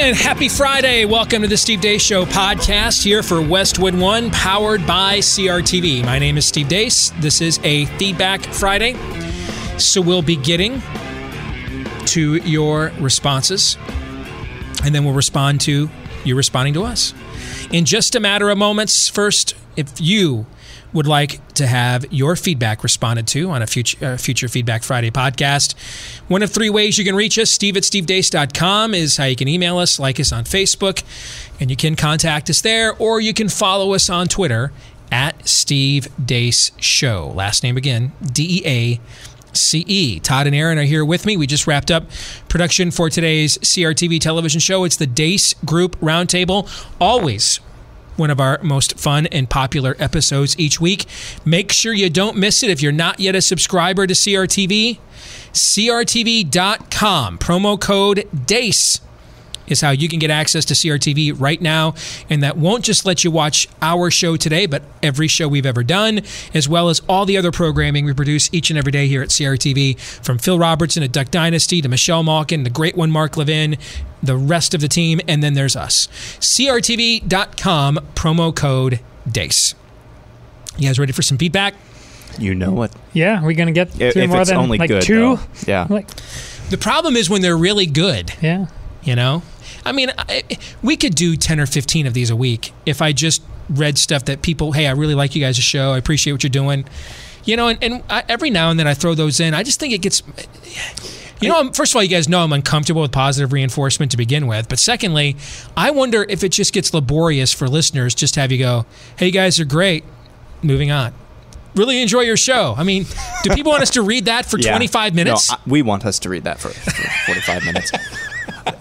And happy Friday. Welcome to the Steve Deace Show podcast here for Westwood One, powered by CRTV. My name is Steve Deace. This is a Feedback Friday. So we'll be getting to your responses, and then we'll respond to you responding to us. In just a matter of moments, first, if you would like to have your feedback responded to on a future, uh, future Feedback Friday podcast, one of three ways you can reach us, steve at stevedeace.com is how you can email us, like us on Facebook, and you can contact us there, or you can follow us on Twitter at Steve Deace Show. Last name again, D E A CE. Todd and Aaron are here with me. We just wrapped up production for today's CRTV television show. It's the Deace Group Roundtable. Always one of our most fun and popular episodes each week. Make sure you don't miss it if you're not yet a subscriber to CRTV. CRTV.com, promo code DEACE is how you can get access to CRTV right now. And that won't just let you watch our show today, but every show we've ever done, as well as all the other programming we produce each and every day here at CRTV, from Phil Robertson at Duck Dynasty to Michelle Malkin, the great one, Mark Levin, the rest of the team, and then there's us. CRTV.com, promo code DEACE. You guys ready for some feedback? You know it. Yeah, we're gonna get If through if more it's than only like good, two. though. Yeah. Like The problem is when they're really good, yeah, you know? I mean, I, we could do 10 or 15 of these a week if I just read stuff that people, hey, I really like you guys' show. I appreciate what you're doing. You know, and, and I, every now and then I throw those in. I just think it gets. You know, I'm- first of all, you guys know I'm uncomfortable with positive reinforcement to begin with. But secondly, I wonder if it just gets laborious for listeners just to have you go, hey, you guys are great. Moving on. Really enjoy your show. I mean, do people want us to read that for Yeah. 25 minutes? No, I- we want us to read that for, for 45 minutes.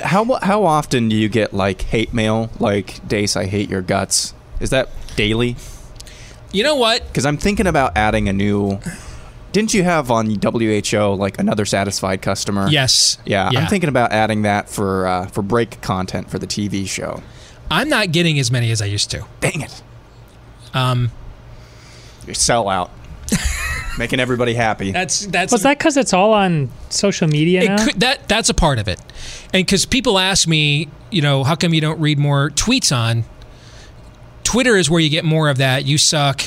How how often do you get like hate mail? Like, Deace, I hate your guts. Is that daily? you know what? Because I'm thinking about adding a new. Didn't you have on WHO like another satisfied customer? Yes. Yeah, I'm thinking about adding that for uh, for break content for the TV show. I'm not getting as many as I used to. Dang it! Um, You sell out, making everybody happy. that's that's was that because it's all on social media now? Could, that that's a part of it, and because people ask me, you know, how come you don't read more tweets on Twitter? Is where you get more of that. You suck,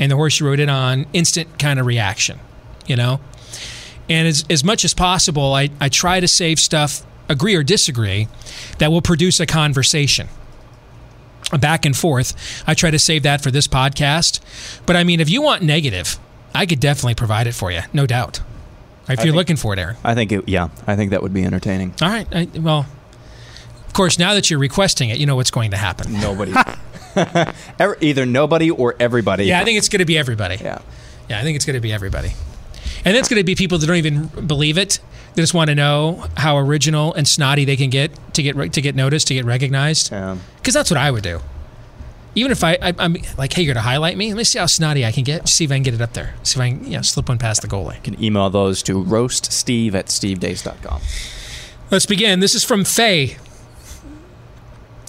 and the horse you rode it on. Instant kind of reaction, you know. And as as much as possible, I I try to save stuff, agree or disagree, that will produce a conversation. A back and forth. I try to save that for this podcast. But I mean, if you want negative, I could definitely provide it for you, no doubt. If you're think- looking for it, Aaron. I think it. Yeah, I think that would be entertaining. All right. I, well, of course, now that you're requesting it, you know what's going to happen. Nobody. Either nobody or everybody. Yeah, I think it's going to be everybody. Yeah. Yeah, I think it's going to be everybody. And then it's going to be people that don't even believe it. They just want to know how original and snotty they can get to get re- to get noticed, to get recognized. Yeah. Because that's what I would do. Even if I, I I'm like, hey, you're to highlight me. Let me see how snotty I can get. See if I can get it up there. See if I can, you know, slip one past the goalie. You can email those to roaststeve at stevedeace.com. Let's begin. This is from Faye.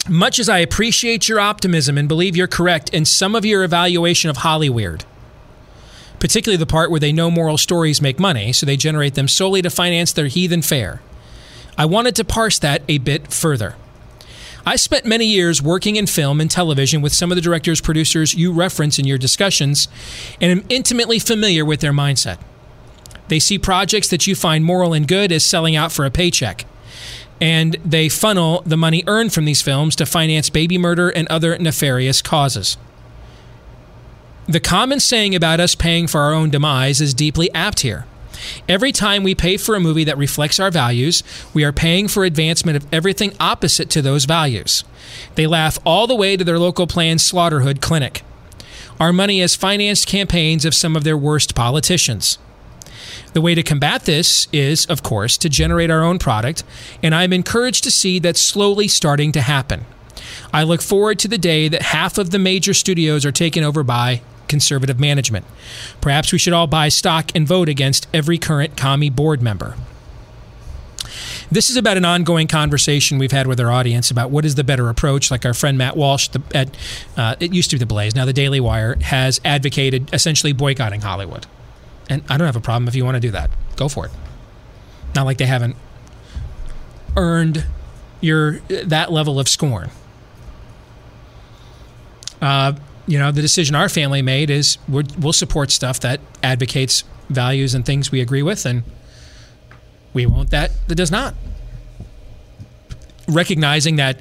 Much as I appreciate your optimism and believe you're correct in some of your evaluation of Hollyweird, particularly the part where they know moral stories make money, so they generate them solely to finance their heathen fare, I wanted to parse that a bit further. I spent many years working in film and television with some of the directors, producers you reference in your discussions, and am intimately familiar with their mindset. They see projects that you find moral and good as selling out for a paycheck. And they funnel the money earned from these films to finance baby murder and other nefarious causes. The common saying about us paying for our own demise is deeply apt here. Every time we pay for a movie that reflects our values, we are paying for advancement of everything opposite to those values. They laugh all the way to their local planned slaughterhood clinic. Our money has financed campaigns of some of their worst politicians. The way to combat this is, of course, to generate our own product, and I'm encouraged to see that slowly starting to happen. I look forward to the day that half of the major studios are taken over by conservative management. Perhaps we should all buy stock and vote against every current commie board member. This is about an ongoing conversation we've had with our audience about what is the better approach. Like our friend Matt Walsh, the, at uh, it used to be the Blaze, now the Daily Wire, has advocated essentially boycotting Hollywood. And I don't have a problem if you want to do that. Go for it. Not like they haven't earned your that level of scorn. Uh, you know, the decision our family made is we're, we'll support stuff that advocates values and things we agree with, and we won't that that does not. Recognizing that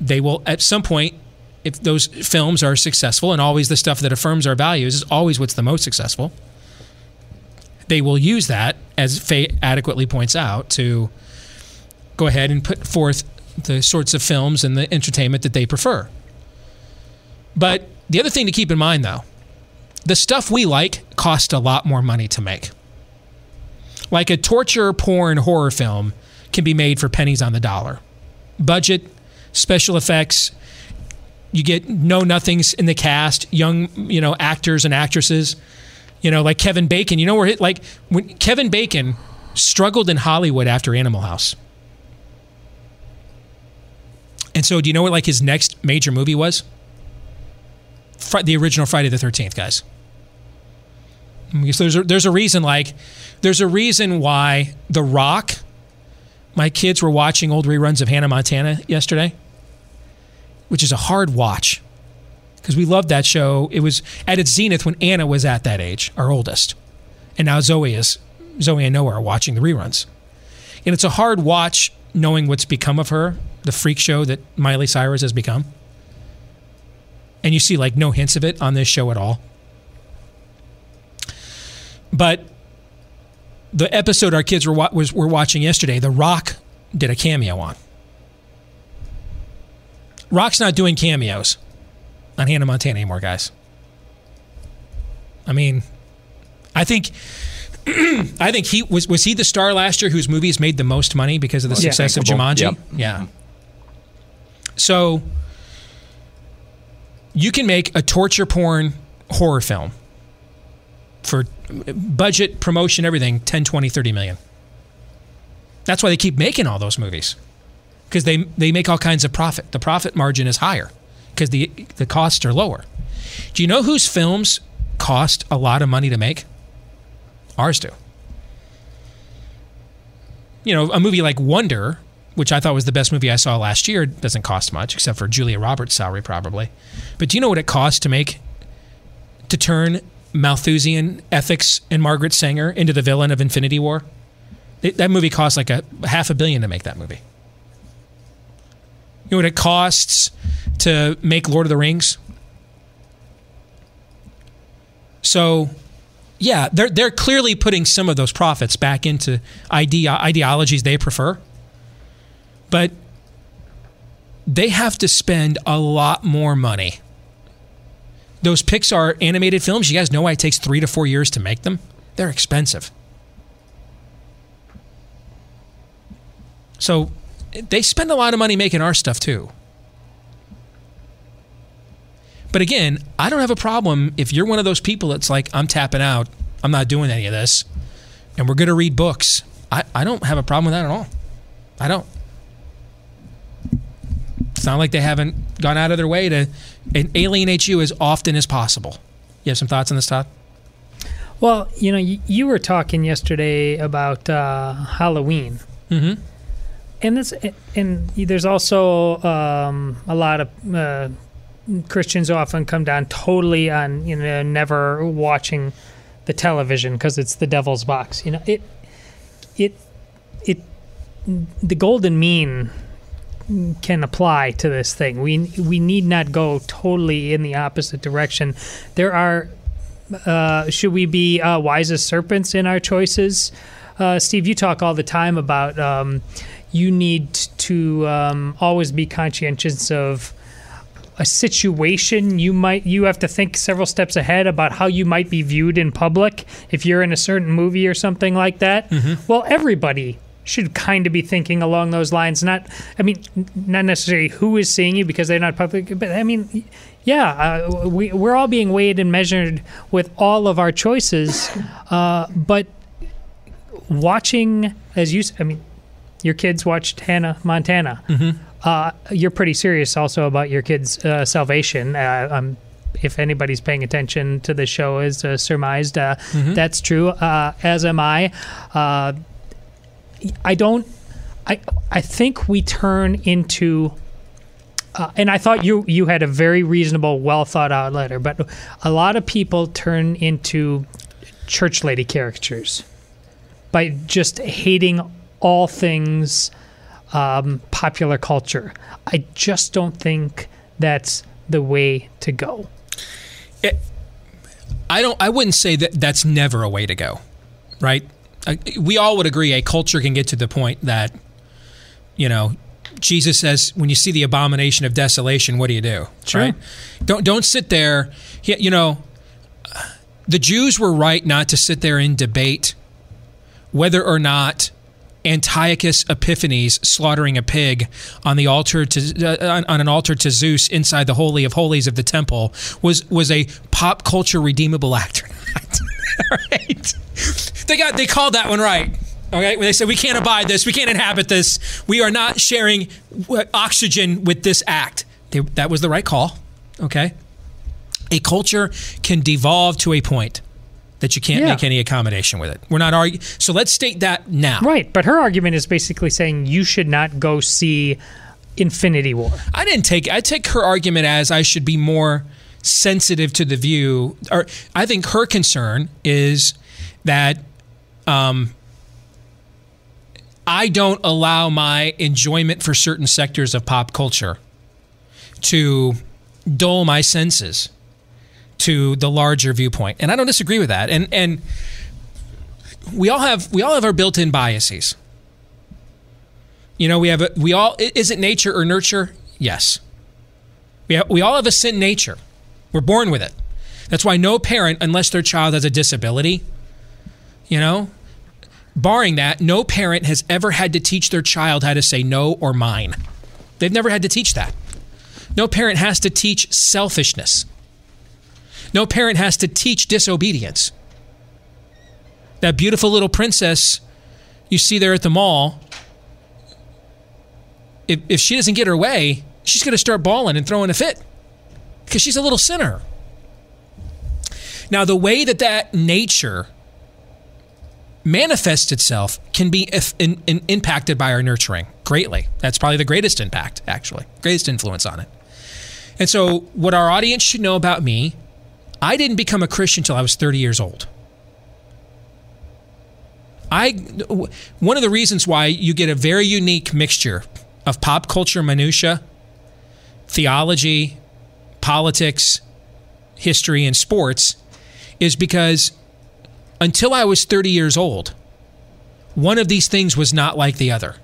they will at some point, if those films are successful, and always the stuff that affirms our values is always what's the most successful. They will use that, as Faye adequately points out, to go ahead and put forth the sorts of films and the entertainment that they prefer. But the other thing to keep in mind, though, the stuff we like cost a lot more money to make. Like a torture porn horror film can be made for pennies on the dollar. Budget, special effects, you get no nothings in the cast, young, you know, actors and actresses. You know, like Kevin Bacon. You know where like when Kevin Bacon struggled in Hollywood after Animal House. And so, do you know what like his next major movie was? Fri- the original Friday the Thirteenth, guys. Because there's a, there's a reason like there's a reason why The Rock. My kids were watching old reruns of Hannah Montana yesterday, which is a hard watch because we loved that show. It was at its zenith when Anna was at that age, our oldest, and now Zoe is Zoe and Noah are watching the reruns, and it's a hard watch knowing what's become of her, the freak show that Miley Cyrus has become, and you see like no hints of it on this show at all. But the episode our kids were wa- was were watching yesterday, The Rock did a cameo on. Rock's not doing cameos on Hannah Montana anymore, guys. I mean, I think I think he was was he the star last year whose movies made the most money because of the success of Jumanji? Yep. Yeah. Mm-hmm. So you can make a torture porn horror film for budget, promotion, everything 10, 20, 30 million. That's why they keep making all those movies. Because they they make all kinds of profit. The profit margin is higher because the the costs are lower. Do you know whose films cost a lot of money to make? Ours do. You know, a movie like Wonder, which I thought was the best movie I saw last year, doesn't cost much except for Julia Roberts' salary probably. But do you know what it costs to make to turn Malthusian ethics and Margaret Sanger into the villain of Infinity War? It, that movie cost like a half a billion to make that movie. You know what it costs to make Lord of the Rings? So, yeah, they're they're clearly putting some of those profits back into ideologies they prefer. But they have to spend a lot more money. Those Pixar animated films, you guys know why it takes 3 to 4 years to make them? They're expensive. So, they spend a lot of money making our stuff too. But again, I don't have a problem if you're one of those people that's like, I'm tapping out, I'm not doing any of this, and we're going to read books. I, I don't have a problem with that at all. I don't. It's not like they haven't gone out of their way to alienate you as often as possible. You have some thoughts on this, Todd? Well, you know, you, you were talking yesterday about uh, Halloween. Mm-hmm. and this and there's also um, a lot of uh, Christians often come down totally on you know never watching the television because it's the devil's box. You know it it it the golden mean can apply to this thing. We we need not go totally in the opposite direction. There are uh, should we be uh, wise as serpents in our choices? Uh, Steve, you talk all the time about um, you need to um, always be conscientious of a situation you might you have to think several steps ahead about how you might be viewed in public if you're in a certain movie or something like that. Well, everybody should kind of be thinking along those lines. Not, I mean, not necessarily who is seeing you because they're not public, but I mean, yeah, uh, we we're all being weighed and measured with all of our choices, uh, but watching as you, I mean, your kids watched Hannah Montana. Uh, you're pretty serious also about your kids' uh, salvation. Uh, um, if anybody's paying attention to the show, is uh, surmised uh, that's true. Uh, as am I. I don't. I I think we turn into. Uh, and I thought you you had a very reasonable, well thought out letter, but a lot of people turn into church lady caricatures by just hating all things um, popular culture. I just don't think that's the way to go. I don't. I wouldn't say that that's never a way to go, right? We all would agree a culture can get to the point that, you know, Jesus says, when you see the abomination of desolation, what do you do? Sure. Right? Don't don't sit there. You know, the Jews were right not to sit there and debate whether or not Antiochus Epiphanes slaughtering a pig on the altar to uh, on, on an altar to Zeus inside the holy of holies of the temple was was a pop culture redeemable act or not. All right. They got they called that one right. Okay, when they said we can't abide this, we can't inhabit this, we are not sharing uh, oxygen with this act. They, that was the right call. Okay, a culture can devolve to a point that you can't Yeah. make any accommodation with it. We're not arguing. So let's state that now. Right, but her argument is basically saying you should not go see Infinity War. I didn't take. I take her argument as I should be more sensitive to the view. Or I think her concern is that um, I don't allow my enjoyment for certain sectors of pop culture to dull my senses to the larger viewpoint, and I don't disagree with that. And and we all have we all have our built-in biases. You know, we have a, we all is it nature or nurture? Yes. We have, we all have a sin nature. We're born with it. That's why no parent, unless their child has a disability, you know, barring that, no parent has ever had to teach their child how to say no or mine. They've never had to teach that. No parent has to teach selfishness. No parent has to teach disobedience. That beautiful little princess you see there at the mall, if, if she doesn't get her way, she's going to start bawling and throwing a fit because she's a little sinner. Now, the way that that nature manifests itself can be in, in, impacted by our nurturing greatly. That's probably the greatest impact, actually, greatest influence on it. And so, what our audience should know about me, I didn't become a Christian until I was 30 years old. I one of the reasons why you get a very unique mixture of pop culture minutia, theology, politics, history, and sports is because until I was 30 years old, one of these things was not like the other.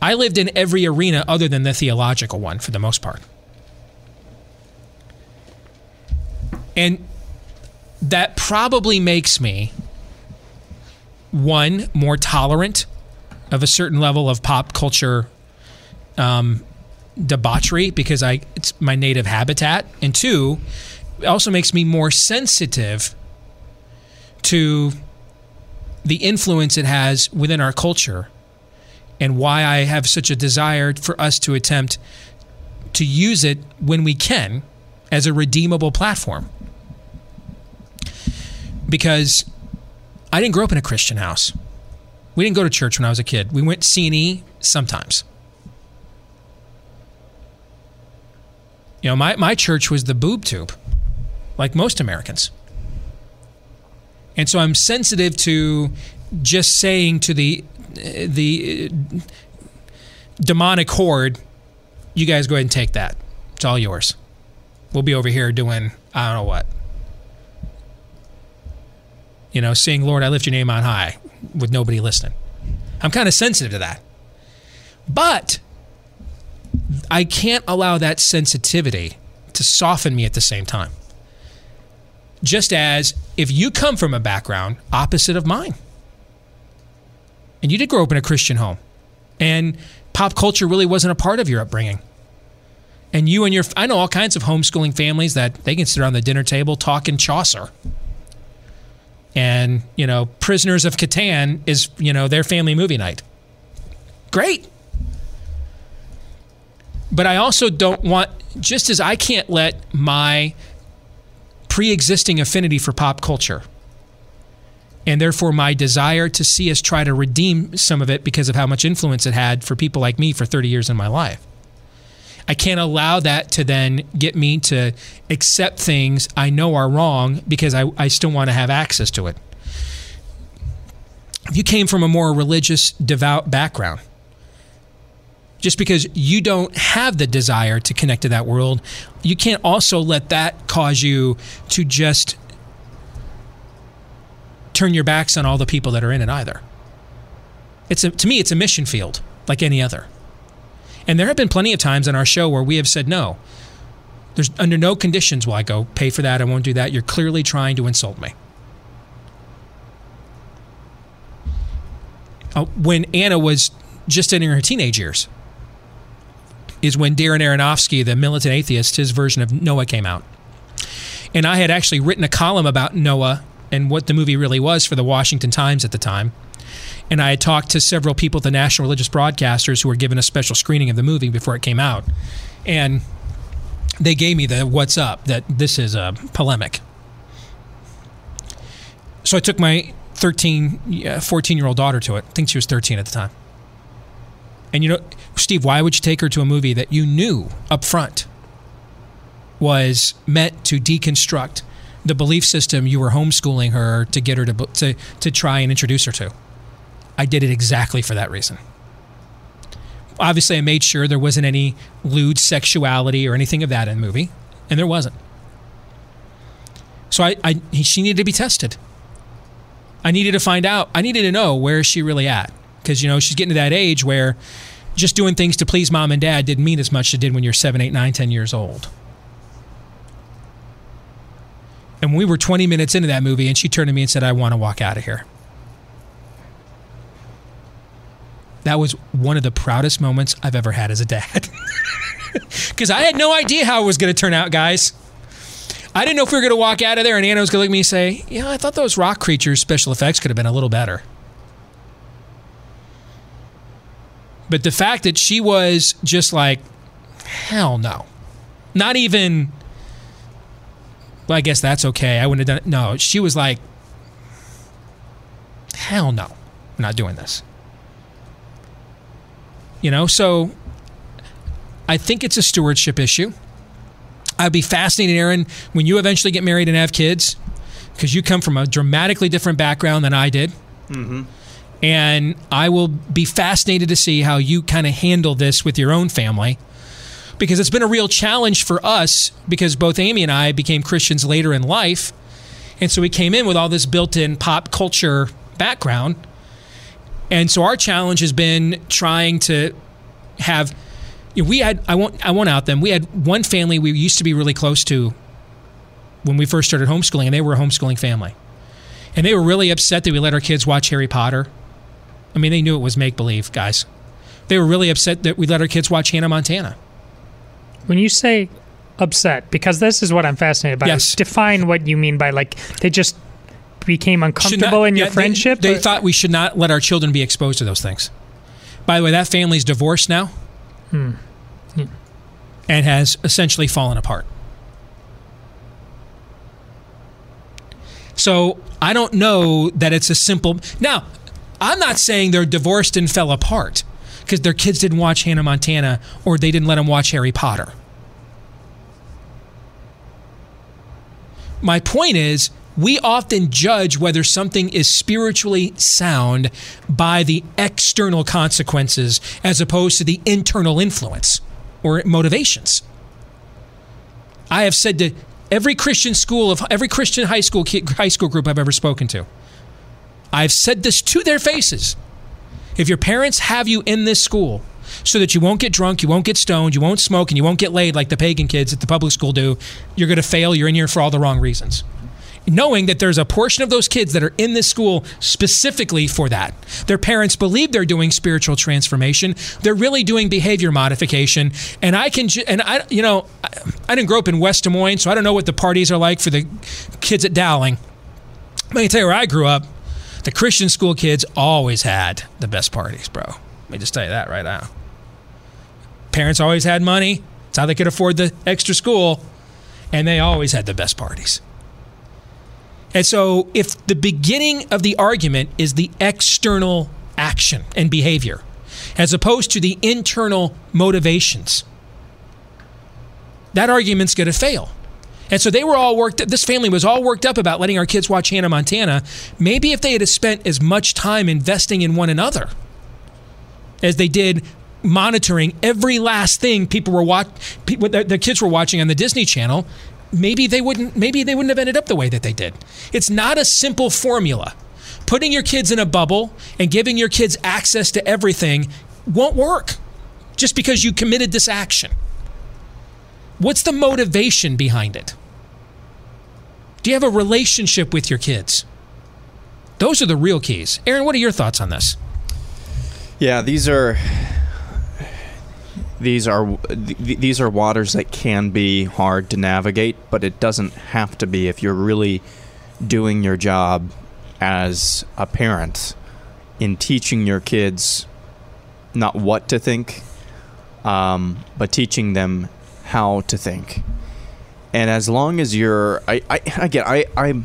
I lived in every arena other than the theological one for the most part. And that probably makes me one more tolerant of a certain level of pop culture um, debauchery because I it's my native habitat, and two, it also makes me more sensitive to the influence it has within our culture and why I have such a desire for us to attempt to use it when we can as a redeemable platform. Because I didn't grow up in a Christian house. We didn't go to church when I was a kid. We went C&E sometimes. You know, my, my church was the boob tube, like most Americans. And so I'm sensitive to just saying to the the demonic horde, you guys go ahead and take that. It's all yours. We'll be over here doing I don't know what. You know, saying, Lord, I lift your name on high with nobody listening. I'm kind of sensitive to that. But I can't allow that sensitivity to soften me at the same time. Just as if you come from a background opposite of mine, And you did grow up in a Christian home. And pop culture really wasn't a part of your upbringing. And you and your, I know all kinds of homeschooling families that they can sit around the dinner table talking Chaucer. And, you know, Prisoners of Catan is, you know, their family movie night. Great. But I also don't want, just as I can't let my pre existing affinity for pop culture and therefore my desire to see us try to redeem some of it because of how much influence it had for people like me for 30 years in my life. I can't allow that to then get me to accept things I know are wrong because I, I still want to have access to it. If you came from a more religious, devout background, just because you don't have the desire to connect to that world, you can't also let that cause you to just turn your backs on all the people that are in it either. It's a, to me, it's a mission field like any other. And there have been plenty of times on our show where we have said no. There's under no conditions will I go pay for that. I won't do that. You're clearly trying to insult me. Uh, when Anna was just entering her teenage years, is when Darren Aronofsky, the militant atheist, his version of Noah came out. And I had actually written a column about Noah and what the movie really was for the Washington Times at the time. And I had talked to several people at the National Religious Broadcasters who were given a special screening of the movie before it came out. And they gave me the what's up that this is a polemic. So I took my 13, 14 year old daughter to it. I think she was 13 at the time. And you know, Steve, why would you take her to a movie that you knew up front was meant to deconstruct the belief system you were homeschooling her to get her to, to, to try and introduce her to? I did it exactly for that reason. Obviously, I made sure there wasn't any lewd sexuality or anything of that in the movie, and there wasn't. So I, I she needed to be tested. I needed to find out. I needed to know where is she really at because you know she's getting to that age where just doing things to please mom and dad didn't mean as much as it did when you're seven, eight, nine, ten years old. And we were 20 minutes into that movie, and she turned to me and said, "I want to walk out of here." That was one of the proudest moments I've ever had as a dad. Because I had no idea how it was going to turn out, guys. I didn't know if we were going to walk out of there and Anna was going to look at me and say, Yeah, I thought those rock creatures special effects could have been a little better. But the fact that she was just like, Hell no. Not even, well, I guess that's okay. I wouldn't have done it. No, she was like, Hell no. I'm not doing this. You know, so I think it's a stewardship issue. I'd be fascinated, Aaron, when you eventually get married and have kids, because you come from a dramatically different background than I did. Mm-hmm. And I will be fascinated to see how you kind of handle this with your own family. Because it's been a real challenge for us because both Amy and I became Christians later in life. And so we came in with all this built in pop culture background. And so our challenge has been trying to have we had I won't I won't out them. We had one family we used to be really close to when we first started homeschooling, and they were a homeschooling family. And they were really upset that we let our kids watch Harry Potter. I mean, they knew it was make believe, guys. They were really upset that we let our kids watch Hannah Montana. When you say upset, because this is what I'm fascinated by. Yes. Define what you mean by like they just became uncomfortable not- in your yeah, friendship. They, or- thought we should not let our children be exposed to those things. By the way, that family's divorced now Hmm. and has essentially fallen apart. So I don't know that it's a simple. Now, I'm not saying they're divorced and fell apart because their kids didn't watch Hannah Montana or they didn't let them watch Harry Potter. My point is, we often judge whether something is spiritually sound by the external consequences as opposed to the internal influence or motivations. I have said to every Christian school of every Christian high school high school group I've ever spoken to, I've said this to their faces. If your parents have you in this school so that you won't get drunk, you won't get stoned, you won't smoke, and you won't get laid like the pagan kids at the public school do, you're going to fail. You're in here for all the wrong reasons. knowing that there's a portion of those kids that are in this school specifically for that. Their parents believe they're doing spiritual transformation. They're really doing behavior modification. And I can, and I, you know, I, I didn't grow up in West Des Moines, so I don't know what the parties are like for the kids at Dowling. I can tell you where I grew up, the Christian school kids always had the best parties, bro. Let me just tell you that right now. Parents always had money. It's how they could afford the extra school. And they always had the best parties. And so, if the beginning of the argument is the external action and behavior, as opposed to the internal motivations, that argument's going to fail. And so they were all worked up. This family was all worked up about letting our kids watch Hannah Montana. Maybe if they had spent as much time investing in one another as they did monitoring every last thing people were watch, people, the, the kids were watching on the Disney Channel, maybe they wouldn't. Maybe they wouldn't have ended up the way that they did. It's not a simple formula. Putting your kids in a bubble and giving your kids access to everything won't work just because you committed this action. What's the motivation behind it? Do you have a relationship with your kids? Those are the real keys. Aaron, what are your thoughts on this? Yeah, these are these are th- these are waters that can be hard to navigate, but it doesn't have to be if you're really doing your job as a parent in teaching your kids not what to think, um, but teaching them how to think. And as long as you're, I, I again, I, I'm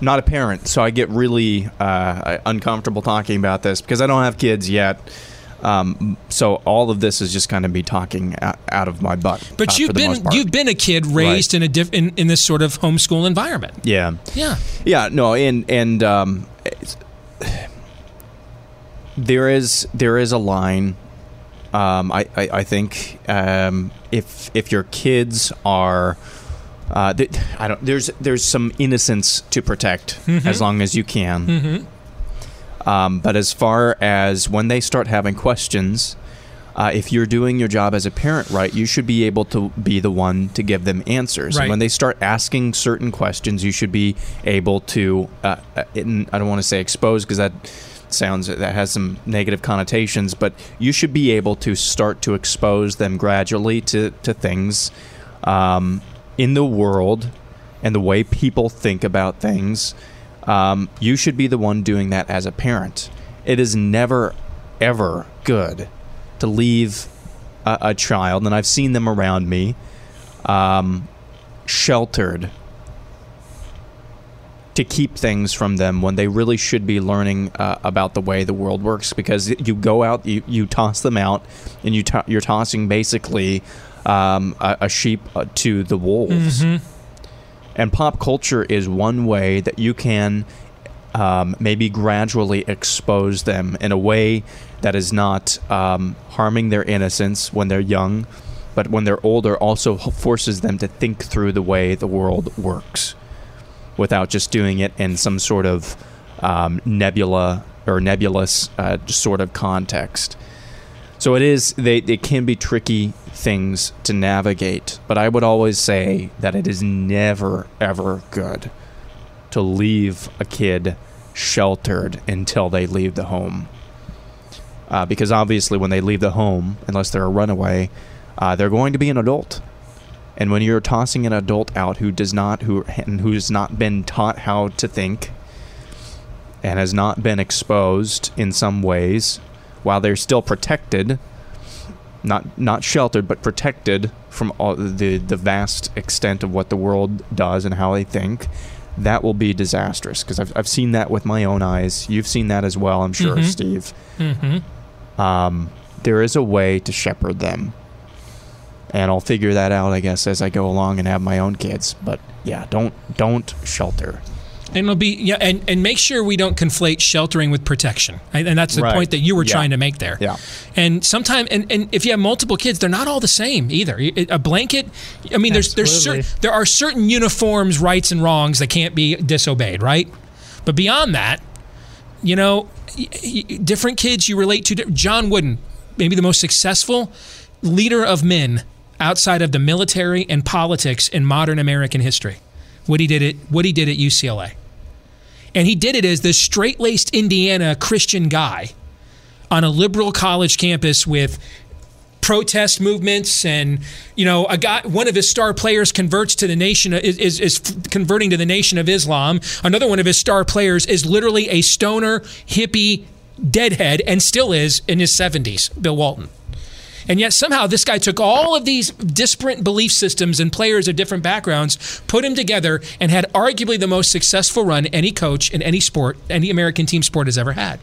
not a parent, so I get really uh, uncomfortable talking about this because I don't have kids yet. Um, so all of this is just kind of me talking out, of my butt. But uh, you've been you've been a kid raised in a diff, in, in this sort of homeschool environment. yeah, Yeah. yeah, no, and and um, there is there is a line. Um, I, I I think um, if if your kids are. Uh, th- I don't. There's there's some innocence to protect as long as you can. Um, but as far as when they start having questions, uh, if you're doing your job as a parent right, you should be able to be the one to give them answers. Right. And when they start asking certain questions, you should be able to. Uh, uh, I don't want to say expose because that sounds that has some negative connotations, but you should be able to start to expose them gradually to to things um, in the world and the way people think about things. Um, you should be the one doing that as a parent. It is never, ever good to leave a, a child, and I've seen them around me, um, sheltered to keep things from them when they really should be learning uh, about the way the world works. Because you go out, you, you toss them out, and you to- you're tossing basically um, a, a sheep uh, to the wolves. And pop culture is one way that you can um, maybe gradually expose them in a way that is not um, harming their innocence when they're young, but when they're older, also forces them to think through the way the world works without just doing it in some sort of um, nebula or nebulous uh, sort of context. So it is they it can be tricky things to navigate, but I would always say that it is never ever good to leave a kid sheltered until they leave the home. Uh, because obviously, when they leave the home, unless they're a runaway, uh, they're going to be an adult. And when you're tossing an adult out who does not who and who's not been taught how to think and has not been exposed in some ways, while they're still protected, not not sheltered but protected from all the the vast extent of what the world does and how they think, that will be disastrous. Because I've I've seen that with my own eyes. You've seen that as well, I'm sure, Steve. Mm-hmm. Um, there is a way to shepherd them, and I'll figure that out, I guess, as I go along and have my own kids. But yeah, don't don't shelter. And it'll be yeah, and, and make sure we don't conflate sheltering with protection. And and that's the Right. point that you were Yeah. trying to make there. Yeah. And sometimes, and, and if you have multiple kids, they're not all the same either. A blanket, I mean, there's there's Absolutely. certain there are certain uniforms, rights and wrongs that can't be disobeyed, right? But beyond that, you know, y- y- different kids you relate to. John Wooden, maybe the most successful leader of men outside of the military and politics in modern American history. what he did at what he did at UCLA. And he did it as this straight-laced Indiana Christian guy on a liberal college campus with protest movements and you know a guy one of his star players converts to the nation is, is, is converting to the nation of islam another one of his star players is literally a stoner hippie deadhead and still is in his 70s bill walton and yet somehow this guy took all of these disparate belief systems and players of different backgrounds, put them together, and had arguably the most successful run any coach in any sport, any American team sport has ever had.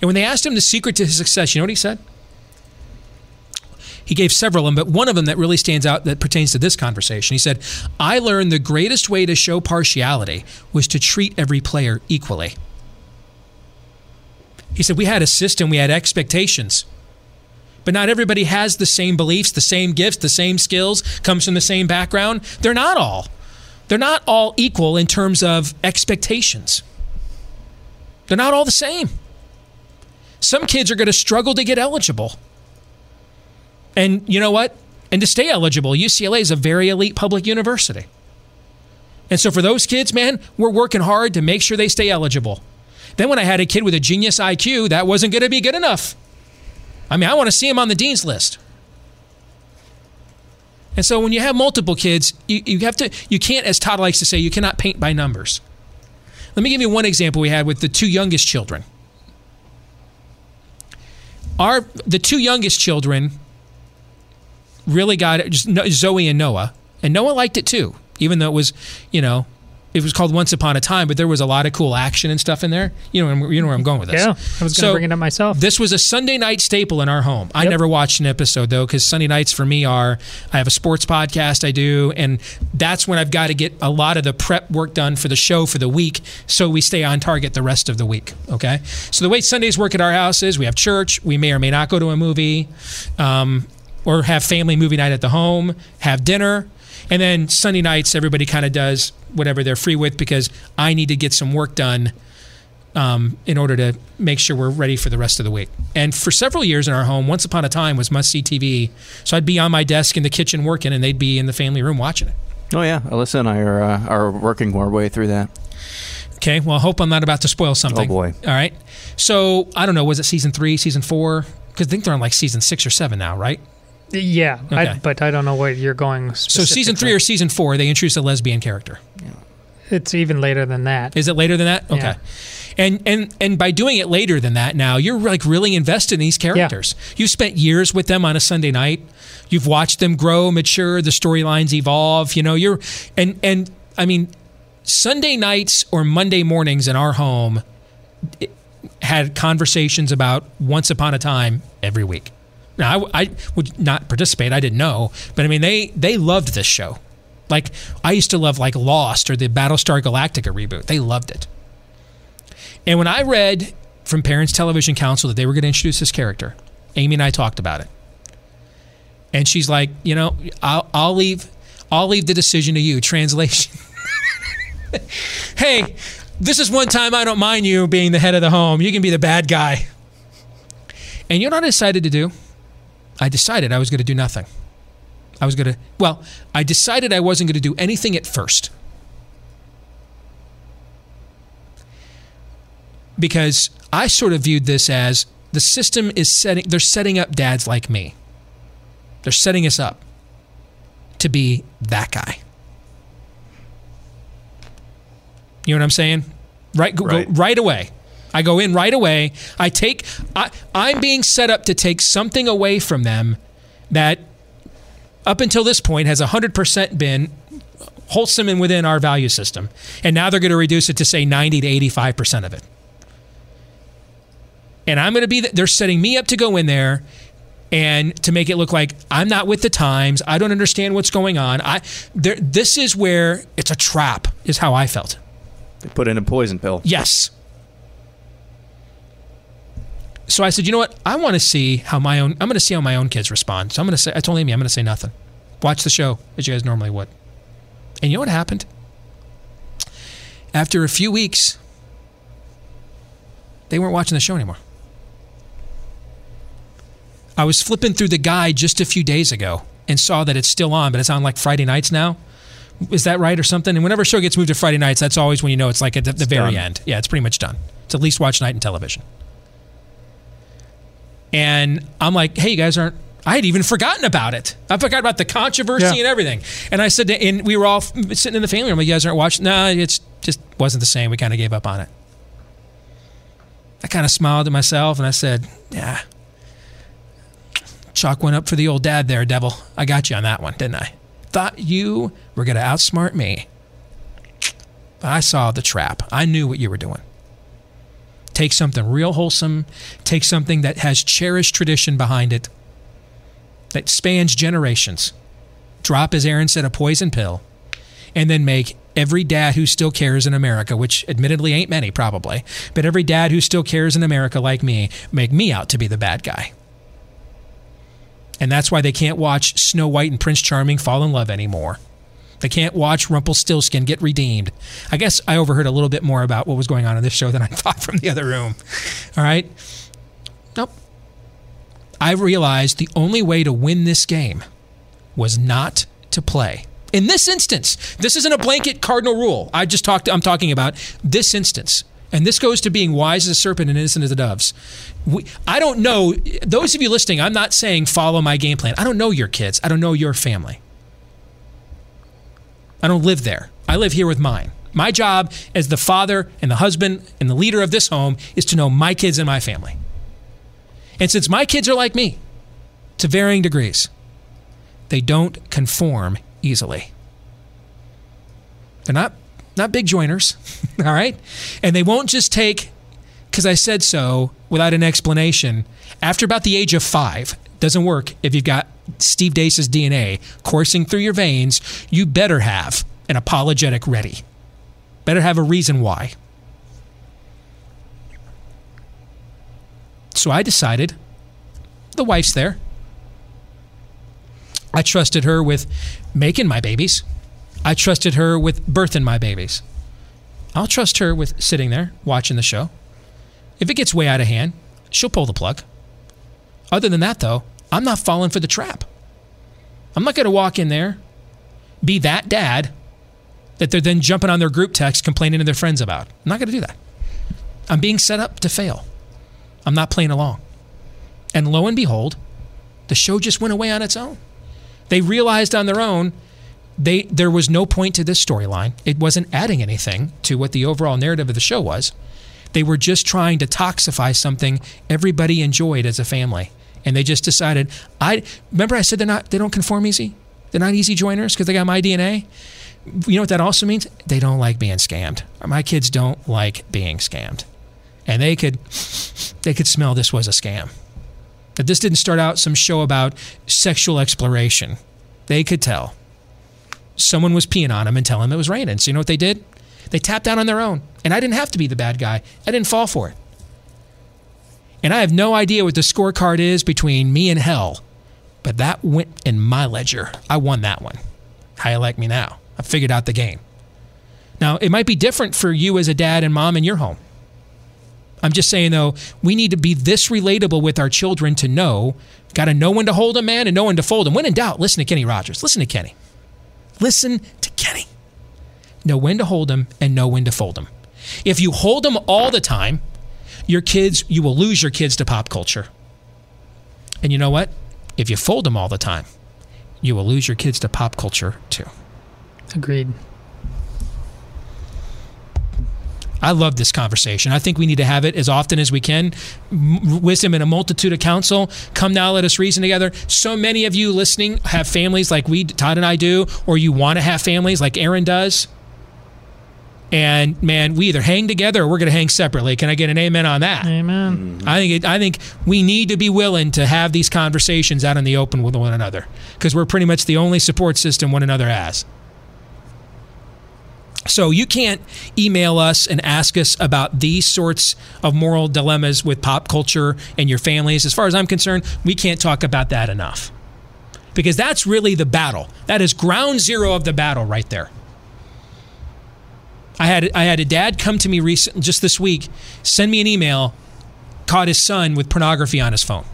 And when they asked him the secret to his success, you know what he said? He gave several of them, but one of them that really stands out that pertains to this conversation. He said, I learned the greatest way to show partiality was to treat every player equally. He said, We had a system, we had expectations but not everybody has the same beliefs, the same gifts, the same skills, comes from the same background. They're not all. They're not all equal in terms of expectations. They're not all the same. Some kids are going to struggle to get eligible. And you know what? And to stay eligible, UCLA is a very elite public university. And so for those kids, man, we're working hard to make sure they stay eligible. Then when I had a kid with a genius IQ, that wasn't going to be good enough. I mean, I want to see him on the dean's list. And so when you have multiple kids, you, you have to you can't, as Todd likes to say, you cannot paint by numbers. Let me give you one example we had with the two youngest children. Our the two youngest children really got it, just Zoe and Noah, and Noah liked it too, even though it was, you know, it was called Once Upon a Time, but there was a lot of cool action and stuff in there. You know, you know where I'm going with this. Yeah, I was going to So, bring it up myself. This was a Sunday night staple in our home. I never watched an episode though, because Sunday nights for me are I have a sports podcast I do, and that's when I've got to get a lot of the prep work done for the show for the week, so we stay on target the rest of the week. Okay, so the way Sundays work at our house is we have church, we may or may not go to a movie, um, or have family movie night at the home, have dinner. And then Sunday nights, everybody kind of does whatever they're free with because I need to get some work done um, in order to make sure we're ready for the rest of the week. And for several years in our home, Once Upon a Time was must see TV. So I'd be on my desk in the kitchen working, and they'd be in the family room watching it. Oh yeah, Alyssa and I are uh, are working our way through that. Okay, well, I hope I'm not about to spoil something. Oh, boy. All right. So I don't know, was it season three, season four? Because I think they're on like season six or seven now, right? Yeah, I, but I don't know where you're going. So season three or season four, they introduce a lesbian character. it's even later than that. Is it later than that? Okay. Yeah. And and and by doing it later than that now, you're like really invested in these characters. You've spent years with them on a Sunday night. You've watched them grow, mature, the storylines evolve, you know, you're and and I mean Sunday nights or Monday mornings in our home it had conversations about once upon a time every week. Now, I, I would not participate. I didn't know, but I mean, they they loved this show. Like I used to love like Lost or the Battlestar Galactica reboot. They loved it. And when I read from Parents Television Council that they were going to introduce this character, Amy and I talked about it. And she's like, you know, I'll, I'll leave, I'll leave the decision to you. Translation. hey, this is one time I don't mind you being the head of the home. You can be the bad guy. And you know what I decided to do? I decided I was going to do nothing. I was going to, well, I decided I wasn't going to do anything at first. Because I sort of viewed this as the system is setting, they're setting up dads like me. They're setting us up to be that guy. You know what I'm saying? Right, go, Right. go right away. I go in right away. I take. I, I'm being set up to take something away from them that, up until this point, has 100% been wholesome and within our value system, and now they're going to reduce it to say 90 to 85 percent of it. And I'm going to be. The, they're setting me up to go in there and to make it look like I'm not with the times. I don't understand what's going on. I there. This is where it's a trap. Is how I felt. They put in a poison pill. Yes. So I said, you know what? I want to see how my own. I'm going to see how my own kids respond. So I'm going to say. I told Amy I'm going to say nothing. Watch the show as you guys normally would. And you know what happened? After a few weeks, they weren't watching the show anymore. I was flipping through the guide just a few days ago and saw that it's still on, but it's on like Friday nights now. Is that right or something? And whenever a show gets moved to Friday nights, that's always when you know it's like at the, the very done. end. Yeah, it's pretty much done. It's a least watch night in television. And I'm like, hey, you guys aren't. I had even forgotten about it. I forgot about the controversy Yeah. and everything. And I said, to, and we were all sitting in the family room. Like, you guys aren't watching. No, it's just wasn't the same. We kind of gave up on it. I kind of smiled to myself and I said, yeah. Chalk went up for the old dad there, devil. I got you on that one, didn't I? Thought you were going to outsmart me. But I saw the trap. I knew what you were doing. Take something real wholesome, take something that has cherished tradition behind it, that spans generations. Drop, as Aaron said, a poison pill, and then make every dad who still cares in America, which admittedly ain't many probably, but every dad who still cares in America like me, make me out to be the bad guy. And that's why they can't watch Snow White and Prince Charming fall in love anymore. They can't watch Rumpelstiltskin get redeemed. I guess I overheard a little bit more about what was going on in this show than I thought from the other room. All right? Nope. I realized the only way to win this game was not to play. In this instance, this isn't a blanket cardinal rule. I just talked I'm talking about this instance. And this goes to being wise as a serpent and innocent as the doves. We, I don't know, those of you listening, I'm not saying follow my game plan. I don't know your kids. I don't know your family. I don't live there. I live here with mine. My job as the father and the husband and the leader of this home is to know my kids and my family. And since my kids are like me, to varying degrees, they don't conform easily. They're not not big joiners, all right? And they won't just take because I said so without an explanation. After about the age of five, doesn't work if you've got Steve Deace's DNA coursing through your veins. You better have an apologetic ready. Better have a reason why. So I decided the wife's there. I trusted her with making my babies. I trusted her with birthing my babies. I'll trust her with sitting there watching the show. If it gets way out of hand, she'll pull the plug. Other than that, though, I'm not falling for the trap. I'm not going to walk in there, be that dad that they're then jumping on their group text complaining to their friends about. I'm not going to do that. I'm being set up to fail. I'm not playing along. And lo and behold, the show just went away on its own. They realized on their own they there was no point to this storyline. It wasn't adding anything to what the overall narrative of the show was. They were just trying to toxify something everybody enjoyed as a family. And they just decided I remember I said they're not they don't conform easy. They're not easy joiners because they got my DNA. You know what that also means? They don't like being scammed. My kids don't like being scammed. And they could they could smell this was a scam. That this didn't start out some show about sexual exploration. They could tell. Someone was peeing on them and telling them it was raining. So you know what they did? They tapped out on their own. And I didn't have to be the bad guy. I didn't fall for it. And I have no idea what the scorecard is between me and hell. But that went in my ledger. I won that one. How you like me now? I figured out the game. Now, it might be different for you as a dad and mom in your home. I'm just saying, though, we need to be this relatable with our children to know, got to know when to hold them, man, and know when to fold them. When in doubt, listen to Kenny Rogers. Listen to Kenny. Listen to Kenny. Know when to hold them and know when to fold them. If you hold them all the time, your kids, you will lose your kids to pop culture. And you know what? If you fold them all the time, you will lose your kids to pop culture too. Agreed. I love this conversation. I think we need to have it as often as we can. M- wisdom and a multitude of counsel. Come now, let us reason together. So many of you listening have families like we, Todd and I do, or you want to have families like Aaron does. And man, we either hang together or we're going to hang separately. Can I get an amen on that? Amen. Mm-hmm. I think it, I think we need to be willing to have these conversations out in the open with one another because we're pretty much the only support system one another has. So you can't email us and ask us about these sorts of moral dilemmas with pop culture and your families. As far as I'm concerned, we can't talk about that enough. Because that's really the battle. That is ground zero of the battle right there. I had I had a dad come to me recent just this week, send me an email, caught his son with pornography on his phone.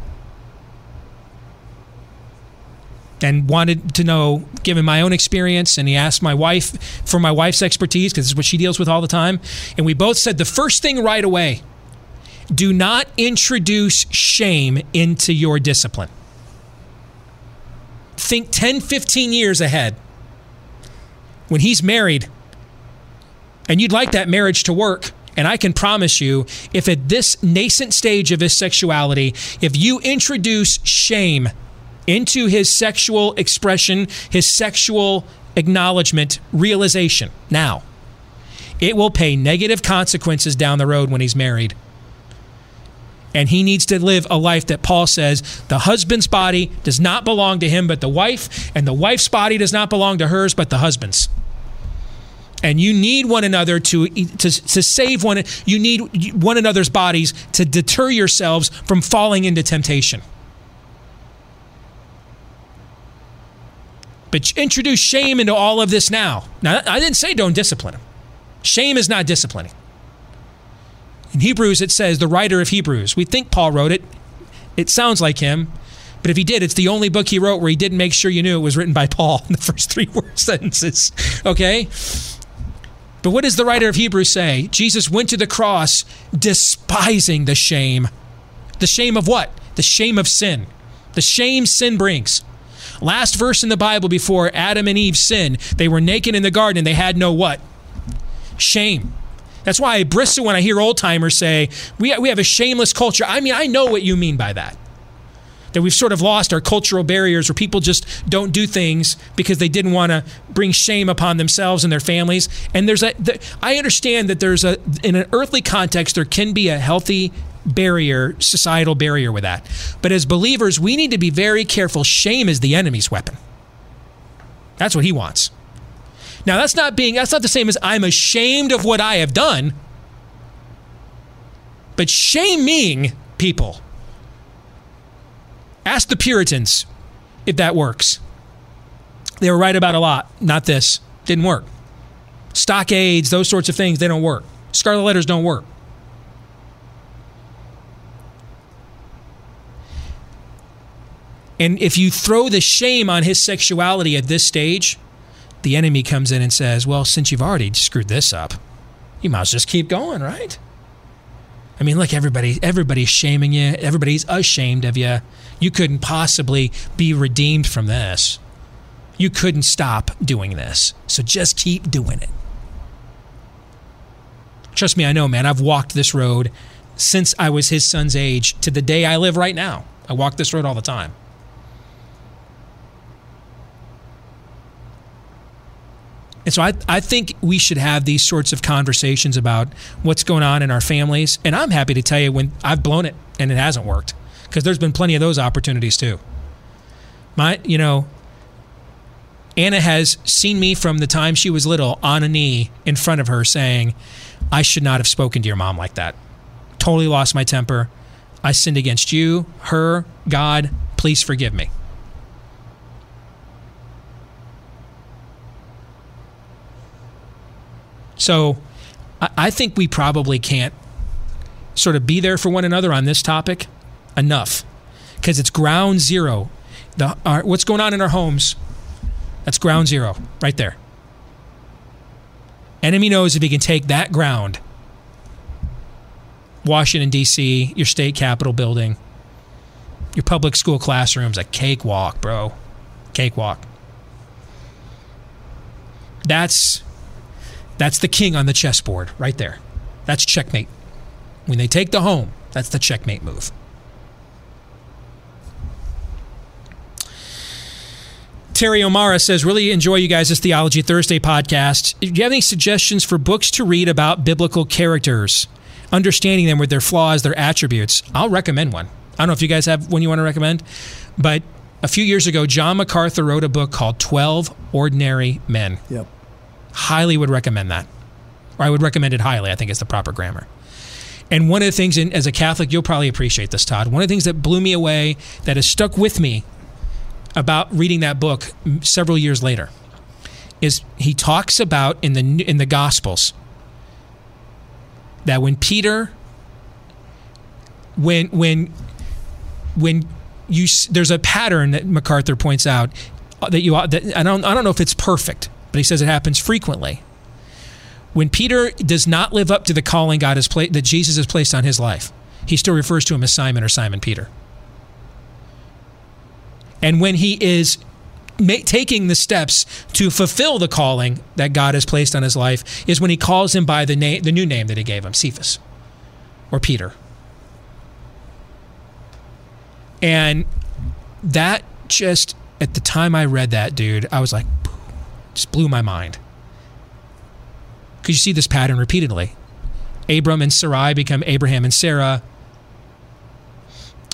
and wanted to know, given my own experience, and he asked my wife for my wife's expertise because this is what she deals with all the time. And we both said the first thing right away do not introduce shame into your discipline. Think 10, 15 years ahead. When he's married and you'd like that marriage to work, and I can promise you, if at this nascent stage of his sexuality, if you introduce shame into his sexual expression, his sexual acknowledgement, realization now, it will pay negative consequences down the road when he's married. And he needs to live a life that Paul says the husband's body does not belong to him but the wife, and the wife's body does not belong to hers but the husband's and you need one another to, to to save one you need one another's bodies to deter yourselves from falling into temptation but introduce shame into all of this now now i didn't say don't discipline him shame is not disciplining in hebrews it says the writer of hebrews we think paul wrote it it sounds like him but if he did, it's the only book he wrote where he didn't make sure you knew it was written by Paul in the first three word sentences. Okay? But what does the writer of Hebrews say? Jesus went to the cross despising the shame. The shame of what? The shame of sin. The shame sin brings. Last verse in the Bible before Adam and Eve sinned, they were naked in the garden and they had no what? Shame. That's why I bristle when I hear old timers say, we, we have a shameless culture. I mean, I know what you mean by that that we've sort of lost our cultural barriers where people just don't do things because they didn't want to bring shame upon themselves and their families. And there's a, the, I understand that there's a, in an earthly context, there can be a healthy barrier, societal barrier with that. But as believers, we need to be very careful. Shame is the enemy's weapon. That's what he wants. Now, that's not being, that's not the same as I'm ashamed of what I have done. But shaming people Ask the Puritans if that works. They were right about a lot, not this. Didn't work. Stockades, those sorts of things, they don't work. Scarlet letters don't work. And if you throw the shame on his sexuality at this stage, the enemy comes in and says, Well, since you've already screwed this up, you might as well just keep going, right? I mean, look, everybody, everybody's shaming you. Everybody's ashamed of you. You couldn't possibly be redeemed from this. You couldn't stop doing this. So just keep doing it. Trust me, I know, man. I've walked this road since I was his son's age to the day I live right now. I walk this road all the time. And so I, I think we should have these sorts of conversations about what's going on in our families. And I'm happy to tell you when I've blown it and it hasn't worked because there's been plenty of those opportunities too. My, you know, Anna has seen me from the time she was little on a knee in front of her saying, I should not have spoken to your mom like that. Totally lost my temper. I sinned against you, her, God. Please forgive me. So I think we probably can't sort of be there for one another on this topic enough because it's ground zero. The, our, what's going on in our homes, that's ground zero right there. Enemy knows if he can take that ground, Washington, D.C., your state capitol building, your public school classrooms, a cakewalk, bro. Cakewalk. That's that's the king on the chessboard right there. That's checkmate. When they take the home, that's the checkmate move. Terry O'Mara says, really enjoy you guys' this Theology Thursday podcast. Do you have any suggestions for books to read about biblical characters? Understanding them with their flaws, their attributes. I'll recommend one. I don't know if you guys have one you want to recommend, but a few years ago, John MacArthur wrote a book called 12 Ordinary Men. Yep. Highly would recommend that. Or I would recommend it highly, I think is the proper grammar. And one of the things, in, as a Catholic, you'll probably appreciate this, Todd. One of the things that blew me away, that has stuck with me about reading that book several years later is he talks about in the in the gospels that when Peter when when when you there's a pattern that MacArthur points out that you that I don't I don't know if it's perfect, but he says it happens frequently. When Peter does not live up to the calling God has placed that Jesus has placed on his life, he still refers to him as Simon or Simon Peter. And when he is ma- taking the steps to fulfill the calling that God has placed on his life, is when he calls him by the name, the new name that he gave him, Cephas, or Peter. And that just at the time I read that, dude, I was like, just blew my mind. Because you see this pattern repeatedly. Abram and Sarai become Abraham and Sarah.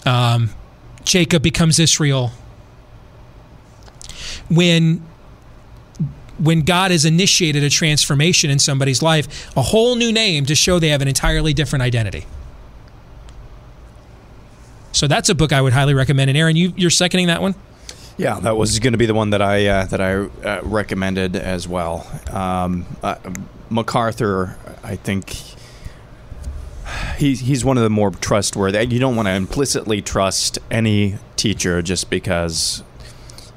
Um, Jacob becomes Israel. When when God has initiated a transformation in somebody's life, a whole new name to show they have an entirely different identity. So that's a book I would highly recommend. And Aaron, you, you're seconding that one? Yeah, that was going to be the one that I uh, that I uh, recommended as well. Um, uh, MacArthur, I think he's he's one of the more trustworthy. You don't want to implicitly trust any teacher just because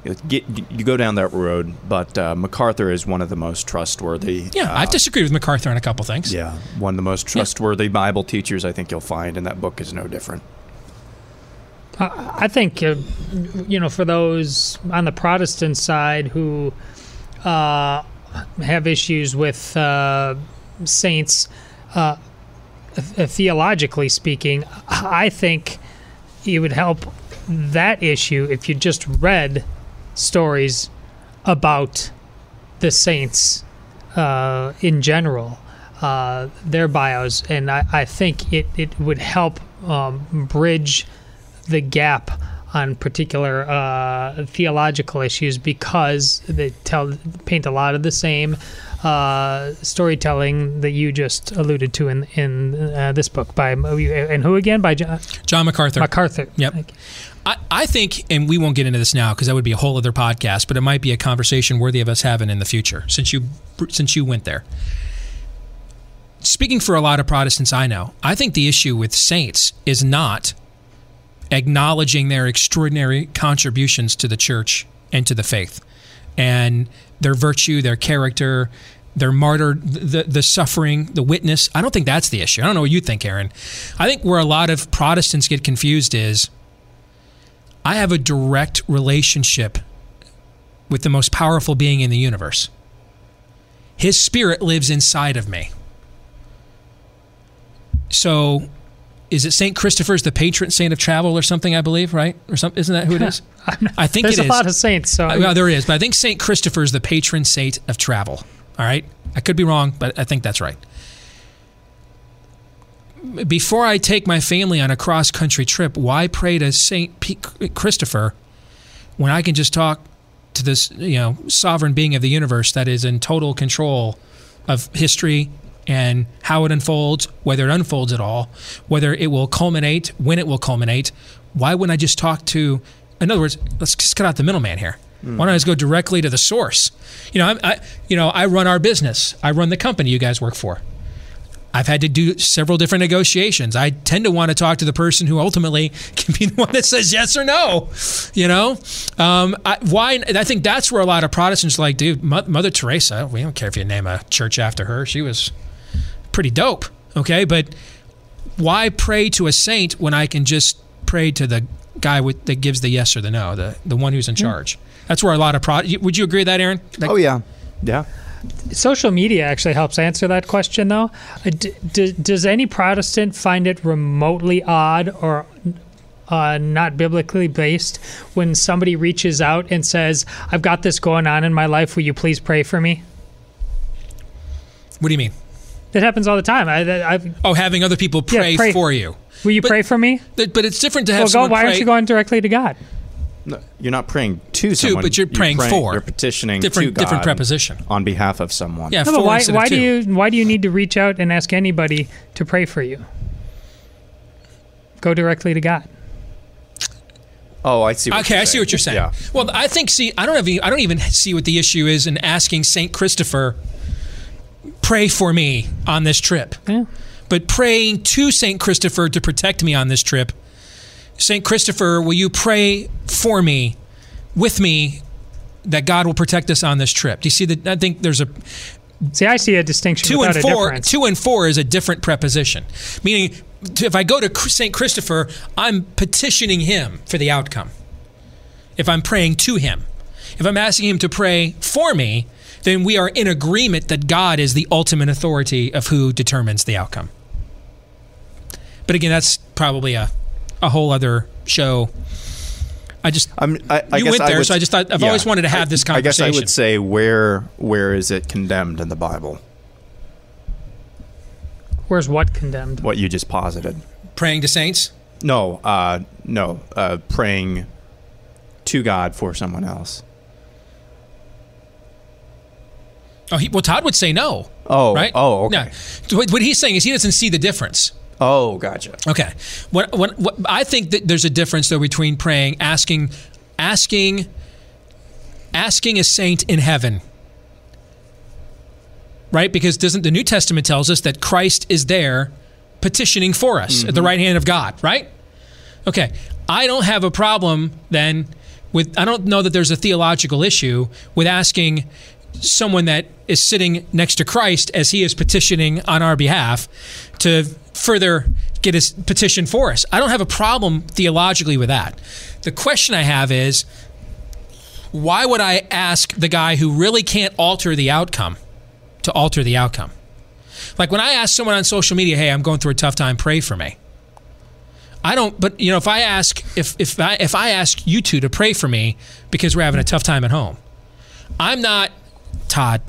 you, get, you go down that road. But uh, MacArthur is one of the most trustworthy. Yeah, I've disagreed with MacArthur on a couple things. Yeah, one of the most trustworthy Bible teachers I think you'll find, and that book is no different. I I think, uh, you know, for those on the Protestant side who uh, have issues with uh, saints, uh, theologically speaking, I think it would help that issue if you just read stories about the saints uh, in general, uh, their bios, and I, I think it, it would help um, bridge the gap on particular uh, theological issues because they tell paint a lot of the same uh, storytelling that you just alluded to in in uh, this book by and who again by John, John MacArthur. MacArthur. Yep. I, think, and we won't get into this now because that would be a whole other podcast, but it might be a conversation worthy of us having in the future since you since you went there. Speaking for a lot of Protestants I know, I think the issue with saints is not acknowledging their extraordinary contributions to the church and to the faith and their virtue, their character, their martyr, the, the suffering, the witness. I don't think that's the issue. I don't know what you think, Aaron. I think where a lot of Protestants get confused is I have a direct relationship with the most powerful being in the universe. His spirit lives inside of me. So, is it Saint Christopher's the patron saint of travel or something? I believe, right? Or something? Isn't that who it is? I think There's a is. lot of saints, so Uh, well, there is, but I think Saint Christopher is the patron saint of travel. All right, I could be wrong, but I think that's right. Before I take my family on a cross country trip, why pray to Saint Christopher when I can just talk to this, you know, sovereign being of the universe that is in total control of history and how it unfolds, whether it unfolds at all, whether it will culminate, when it will culminate. Why wouldn't I just talk to? In other words, let's just cut out the middleman here. Why don't I just go directly to the source? You know, I, I, you know, I run our business. I run the company you guys work for. I've had to do several different negotiations. I tend to want to talk to the person who ultimately can be the one that says yes or no. You know, um, I, why? I think that's where a lot of Protestants are like, dude, Mo- Mother Teresa. We don't care if you name a church after her. She was pretty dope. Okay, but why pray to a saint when I can just pray to the guy with that gives the yes or the no, the the one who's in charge? That's where a lot of Pro. Would you agree with that, Aaron? Oh yeah, yeah. Social media actually helps answer that question though Uh, d- d- does any protestant find it remotely odd or uh, not biblically based when somebody reaches out and says i've got this going on in my life will you please pray for me What do you mean? it happens all the time I, I've, Oh, having other people Yeah, pray, pray. for you. will you But- pray for me But, but it's different to have well go, why pray. aren't you going directly to god No, you're not praying to someone, but you're praying for. You're petitioning Different- to God different preposition. on behalf of someone. Yeah, no, for but why, of why do you why do you need to reach out and ask anybody to pray for you go directly to god Oh, I see. What Okay, you're I see what you're saying. Yeah. Well, I think see, I don't have, I don't even see what the issue is in asking Saint Christopher, pray for me on this trip. yeah But praying to Saint Christopher to protect me on this trip, Saint Christopher, will you pray for me, with me, that God will protect us on this trip? Do you see that? I think there's a See, I see a distinction to and for. To and for is a different preposition, meaning if I go to Saint Christopher, I'm petitioning him for the outcome. If I'm praying to him, if I'm asking him to pray for me, then we are in agreement that God is the ultimate authority of who determines the outcome. But again, that's probably a a whole other show. I just I'm, I, I You guess went I there, would- so I just thought- I've always wanted to have this conversation. I guess I would say where where is it condemned in the Bible? Where's what condemned? What you just posited. praying to saints. No, uh, no, uh, praying to God for someone else. Oh, he, well, Todd would say no. Oh, right? oh, okay. No. So What, what he's saying is he doesn't see the difference. Oh, gotcha. Okay. What, what, what I think that there's a difference though between praying, asking, asking, asking a saint in heaven, right? Because doesn't the New Testament tells us that Christ is there petitioning for us at the mm-hmm. right hand of God, right? Okay. I don't have a problem then with. I don't know that there's a theological issue with asking someone that is sitting next to Christ as he is petitioning on our behalf to further get his petition for us. I don't have a problem theologically with that. The question I have is why would I ask the guy who really can't alter the outcome to alter the outcome? Like when I ask someone on social media, "Hey, I'm going through a tough time, pray for me." I don't but you know, if I ask if if I if I ask you two to pray for me because we're having a tough time at home, I'm not Todd.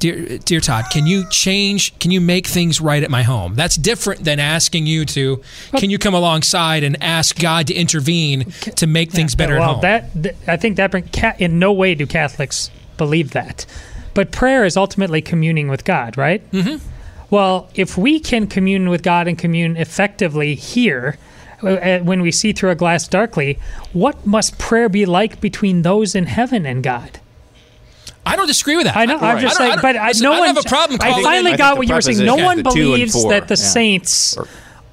Dear, dear Todd, can you change? Can you make things right at my home? That's different than asking you to. Can you come alongside and ask God to intervene to make things better well, at home? that th- I think that bring, in no way do Catholics believe that. But prayer is ultimately communing with God, right? Mm-hmm. Well, if we can commune with God and commune effectively here, uh, when we see through a glass darkly, what must prayer be like between those in heaven and God? I don't disagree with that. I know. I'm just don't- saying, I don't- but I, listen, no I one. have a problem. I finally I got what you were saying. No one the two and believes that the yeah. saints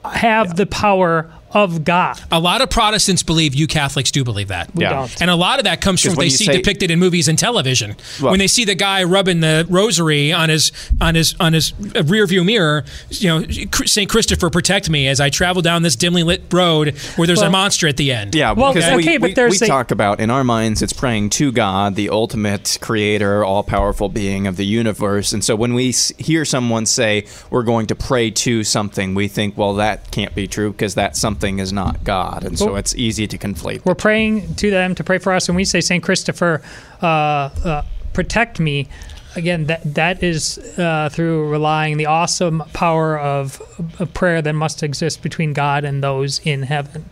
have the power of God. A lot of Protestants believe you Catholics do believe that. We Yeah. don't. And a lot of that comes from what they see say- depicted in movies and television. Well- when they see the guy rubbing the rosary on his on his on his rear view mirror, you know, Saint Christopher protect me as I travel down this dimly lit road where there's a monster at the end. Yeah, Well, because okay, we, but we, there's we a- talk about in our minds it's praying to God, the ultimate creator, all powerful being of the universe. And so when we hear someone say we're going to pray to something, we think, well, that can't be true because that something is not God. And so Well- it's easy to conflate. We're praying to them to pray for us, and we say, Saint Christopher, uh, uh, protect me. Again, that that is uh, through relying the awesome power of, of prayer that must exist between God and those in heaven.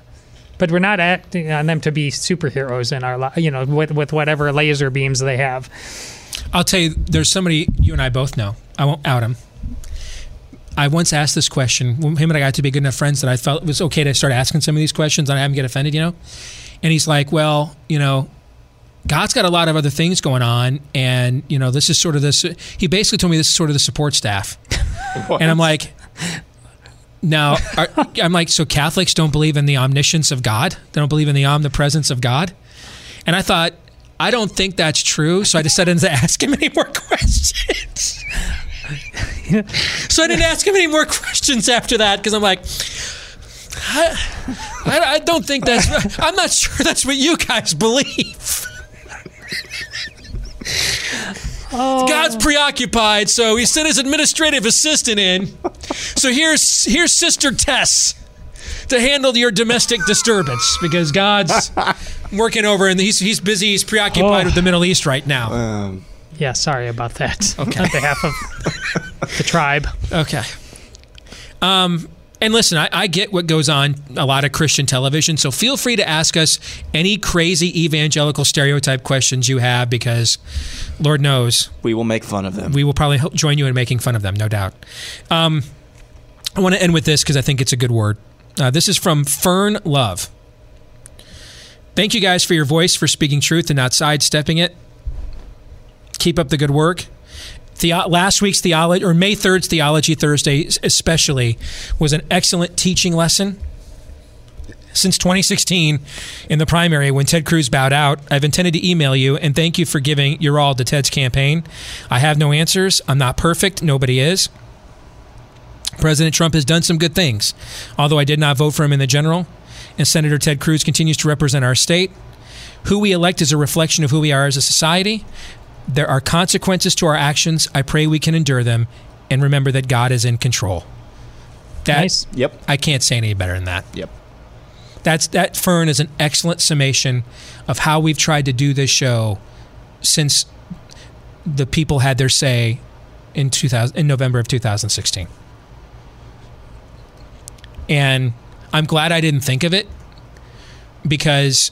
But we're not acting on them to be superheroes in our, life, you know, with with whatever laser beams they have. I'll tell you, there's somebody you and I both know. I won't out him. I once asked this question. Him and I got to be good enough friends that I felt it was okay to start asking some of these questions and I have him get offended, you know? And he's like, well, you know, God's got a lot of other things going on. And, you know, this is sort of this. He basically told me this is sort of the support staff. and I'm like, now, are, I'm like, so Catholics don't believe in the omniscience of God? They don't believe in the omnipresence of God? And I thought, I don't think that's true. So I decided to ask him any more questions. so I didn't ask him any more questions after that because I'm like, I, I, I don't think that's, I'm not sure that's what you guys believe. God's preoccupied, so he sent his administrative assistant in. So here's here's Sister Tess to handle your domestic disturbance because God's working over and he's he's busy, he's preoccupied Oh. with the Middle East right now. Um, Yeah, sorry about that. Okay. On behalf of the tribe. Okay. Um, and listen, I, I get what goes on a lot of Christian television, so feel free to ask us any crazy evangelical stereotype questions you have because Lord knows we will make fun of them. we will probably help join you in making fun of them, no doubt. Um, I want to end with this because I think it's a good word. Uh, this is from Fern Love. Thank you guys for your voice, for speaking truth and not sidestepping it. Keep up the good work. The, last week's theology, or May 3rd's Theology Thursday, especially, was an excellent teaching lesson. since 2016 in the primary when Ted Cruz bowed out. I've intended to email you and thank you for giving your all to Ted's campaign. I have no answers. I'm not perfect. Nobody is. President Trump has done some good things, although I did not vote for him in the general. And Senator Ted Cruz continues to represent our state. Who we elect is a reflection of who we are as a society. There are consequences to our actions. I pray we can endure them and remember that God is in control. That, Nice. Yep. I can't say any better than that. Yep. That's that Fern is an excellent summation of how we've tried to do this show since the people had their say in 2000 in November of 2016. And I'm glad I didn't think of it because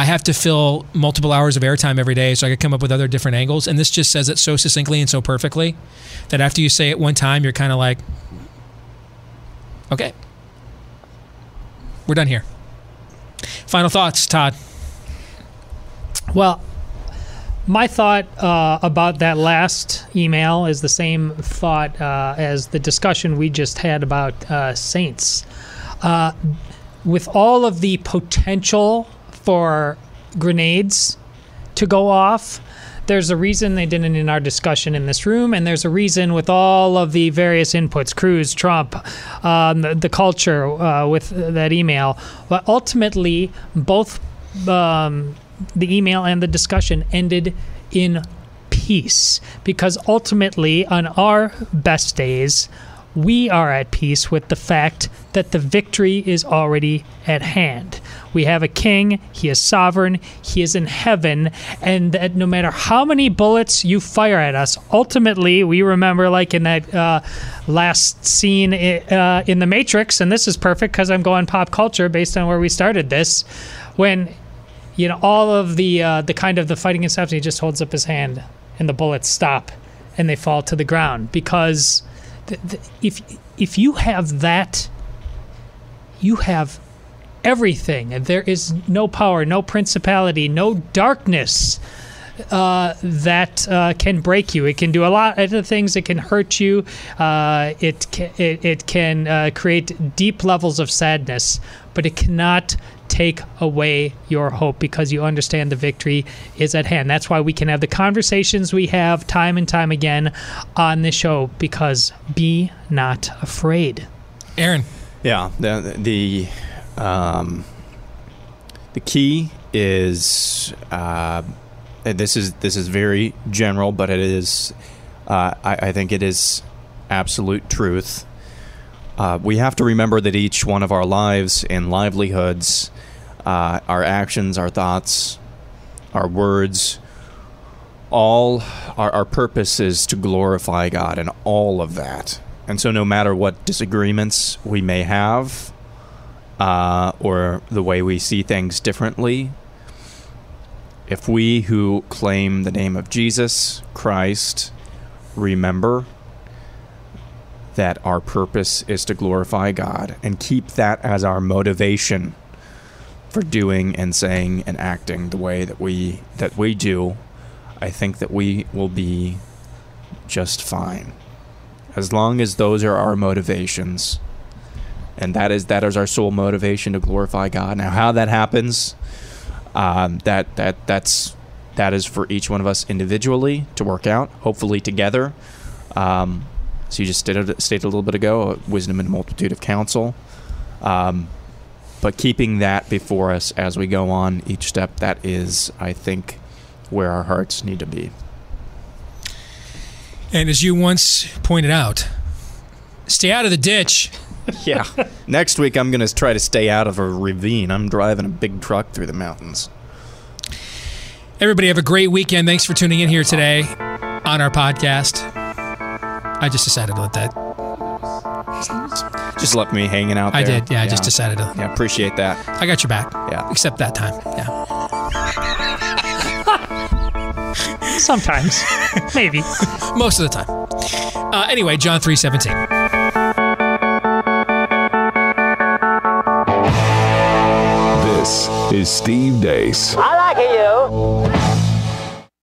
I have to fill multiple hours of airtime every day so I could come up with other different angles. And this just says it so succinctly and so perfectly that after you say it one time, you're kind of like, okay, we're done here. Final thoughts, Todd. Well, my thought uh, about that last email is the same thought uh, as the discussion we just had about uh, saints. Uh, with all of the potential for grenades to go off, there's a reason they didn't in our discussion in this room, and there's a reason with all of the various inputs, Cruz, Trump, um, the, the culture uh, with that email. But ultimately, both um, the email and the discussion ended in peace because ultimately, on our best days, we are at peace with the fact that the victory is already at hand. We have a king, he is sovereign, he is in heaven, and that no matter how many bullets you fire at us, ultimately, we remember, like in that uh, last scene uh, in The Matrix, and this is perfect because I'm going pop culture based on where we started this, when you know all of the uh, the kind of the fighting and stuff, he just holds up his hand, and the bullets stop, and they fall to the ground because if if you have that, you have everything. and There is no power, no principality, no darkness uh, that uh, can break you. It can do a lot of things. It can hurt you. Uh, it can, it, it can uh, create deep levels of sadness, but it cannot take away your hope because you understand the victory is at hand. That's why we can have the conversations we have time and time again on this show because be not afraid. Aaron. Yeah, the the um, the key is uh, this is this is very general, but it is uh, I, I think it is absolute truth. Uh, we have to remember that each one of our lives and livelihoods, uh, our actions, our thoughts, our words, all our, our purpose is to glorify God and all of that. And so, no matter what disagreements we may have, uh, or the way we see things differently, if we who claim the name of Jesus Christ remember that our purpose is to glorify God and keep that as our motivation for doing and saying and acting the way that we that we do, I think that we will be just fine. As long as those are our motivations, and that is that is our sole motivation to glorify God. Now, how that happens, um, that that that's that is for each one of us individually to work out. Hopefully, together. Um, so you just stated, stated a little bit ago, wisdom and multitude of counsel. Um, but keeping that before us as we go on each step, that is, I think, where our hearts need to be. And as you once pointed out, stay out of the ditch. Yeah. Next week, I'm going to try to stay out of a ravine. I'm driving a big truck through the mountains. Everybody have a great weekend. Thanks for tuning in here today on our podcast. I just decided to let that. Just left me hanging out there. I did. Yeah, I just decided to. Yeah, appreciate that. I got your back. Yeah. Except that time. Yeah. Sometimes, maybe. Most of the time. Uh, anyway, John 317. This is Steve Deace. I like you.